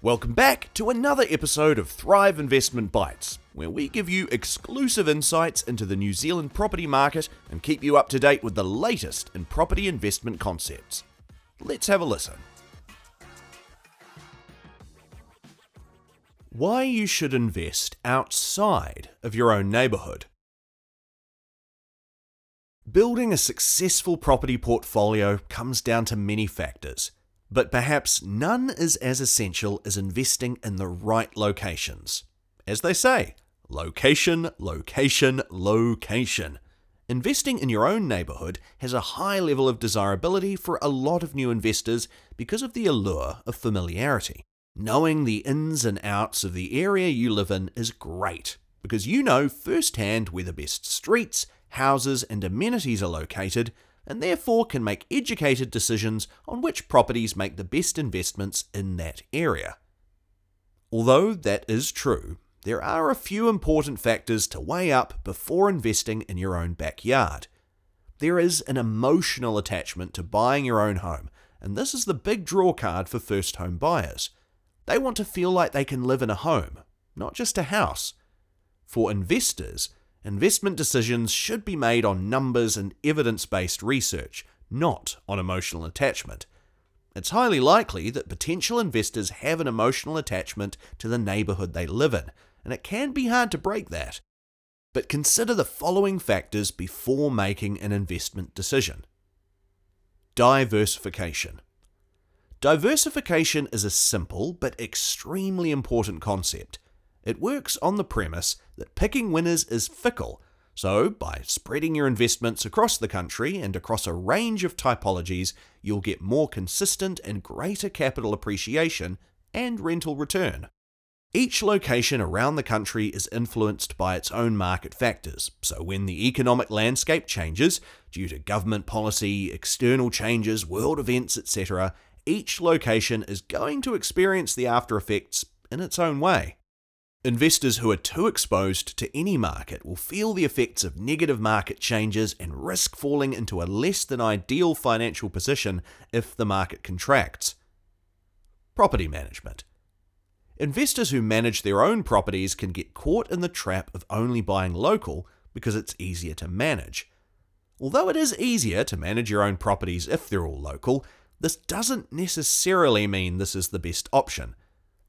Welcome back to another episode of Thrive Investment Bites, where we give you exclusive insights into the New Zealand property market and keep you up to date with the latest in property investment concepts. Let's have a listen. Why you should invest outside of your own neighbourhood. Building a successful property portfolio comes down to many factors, but perhaps none is as essential as investing in the right locations. As they say, location, location, location. Investing in your own neighbourhood has a high level of desirability for a lot of new investors because of the allure of familiarity. Knowing the ins and outs of the area you live in is great because you know firsthand where the best streets, houses, and amenities are located, and therefore can make educated decisions on which properties make the best investments in that area. Although that is true, there are a few important factors to weigh up before investing in your own backyard. There is an emotional attachment to buying your own home, and this is the big draw card for first home buyers. They want to feel like they can live in a home, not just a house. For investors, Investment decisions should be made on numbers and evidence based research, not on emotional attachment. It's highly likely that potential investors have an emotional attachment to the neighbourhood they live in, and it can be hard to break that. But consider the following factors before making an investment decision Diversification. Diversification is a simple but extremely important concept. It works on the premise that picking winners is fickle, so by spreading your investments across the country and across a range of typologies, you'll get more consistent and greater capital appreciation and rental return. Each location around the country is influenced by its own market factors, so when the economic landscape changes, due to government policy, external changes, world events, etc., each location is going to experience the after effects in its own way. Investors who are too exposed to any market will feel the effects of negative market changes and risk falling into a less than ideal financial position if the market contracts. Property management. Investors who manage their own properties can get caught in the trap of only buying local because it's easier to manage. Although it is easier to manage your own properties if they're all local, this doesn't necessarily mean this is the best option.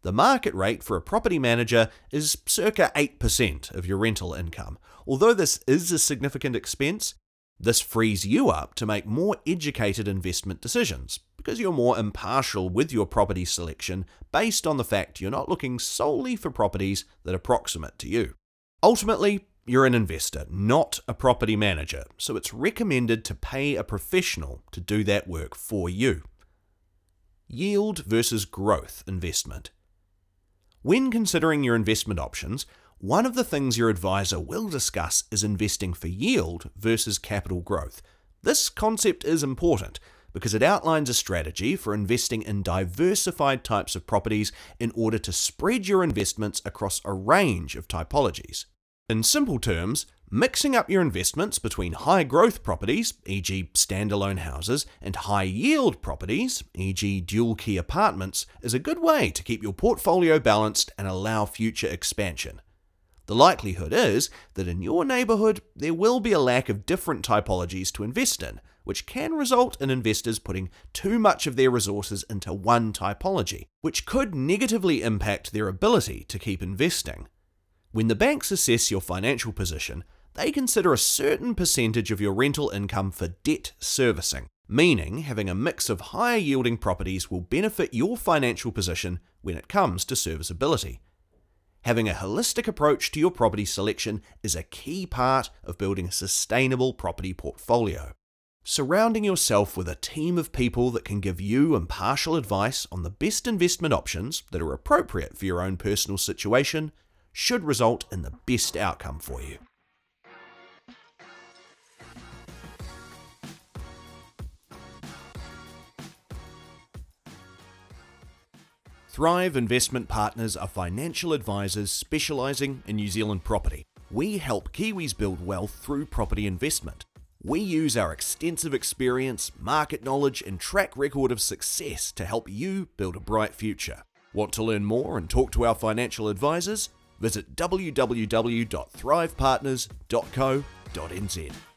The market rate for a property manager is circa 8% of your rental income. Although this is a significant expense, this frees you up to make more educated investment decisions because you're more impartial with your property selection based on the fact you're not looking solely for properties that are proximate to you. Ultimately, you're an investor, not a property manager, so it's recommended to pay a professional to do that work for you. Yield versus growth investment. When considering your investment options, one of the things your advisor will discuss is investing for yield versus capital growth. This concept is important because it outlines a strategy for investing in diversified types of properties in order to spread your investments across a range of typologies. In simple terms, Mixing up your investments between high growth properties, e.g., standalone houses, and high yield properties, e.g., dual key apartments, is a good way to keep your portfolio balanced and allow future expansion. The likelihood is that in your neighbourhood there will be a lack of different typologies to invest in, which can result in investors putting too much of their resources into one typology, which could negatively impact their ability to keep investing. When the banks assess your financial position, they consider a certain percentage of your rental income for debt servicing, meaning having a mix of higher yielding properties will benefit your financial position when it comes to serviceability. Having a holistic approach to your property selection is a key part of building a sustainable property portfolio. Surrounding yourself with a team of people that can give you impartial advice on the best investment options that are appropriate for your own personal situation should result in the best outcome for you. Thrive Investment Partners are financial advisors specialising in New Zealand property. We help Kiwis build wealth through property investment. We use our extensive experience, market knowledge, and track record of success to help you build a bright future. Want to learn more and talk to our financial advisors? Visit www.thrivepartners.co.nz.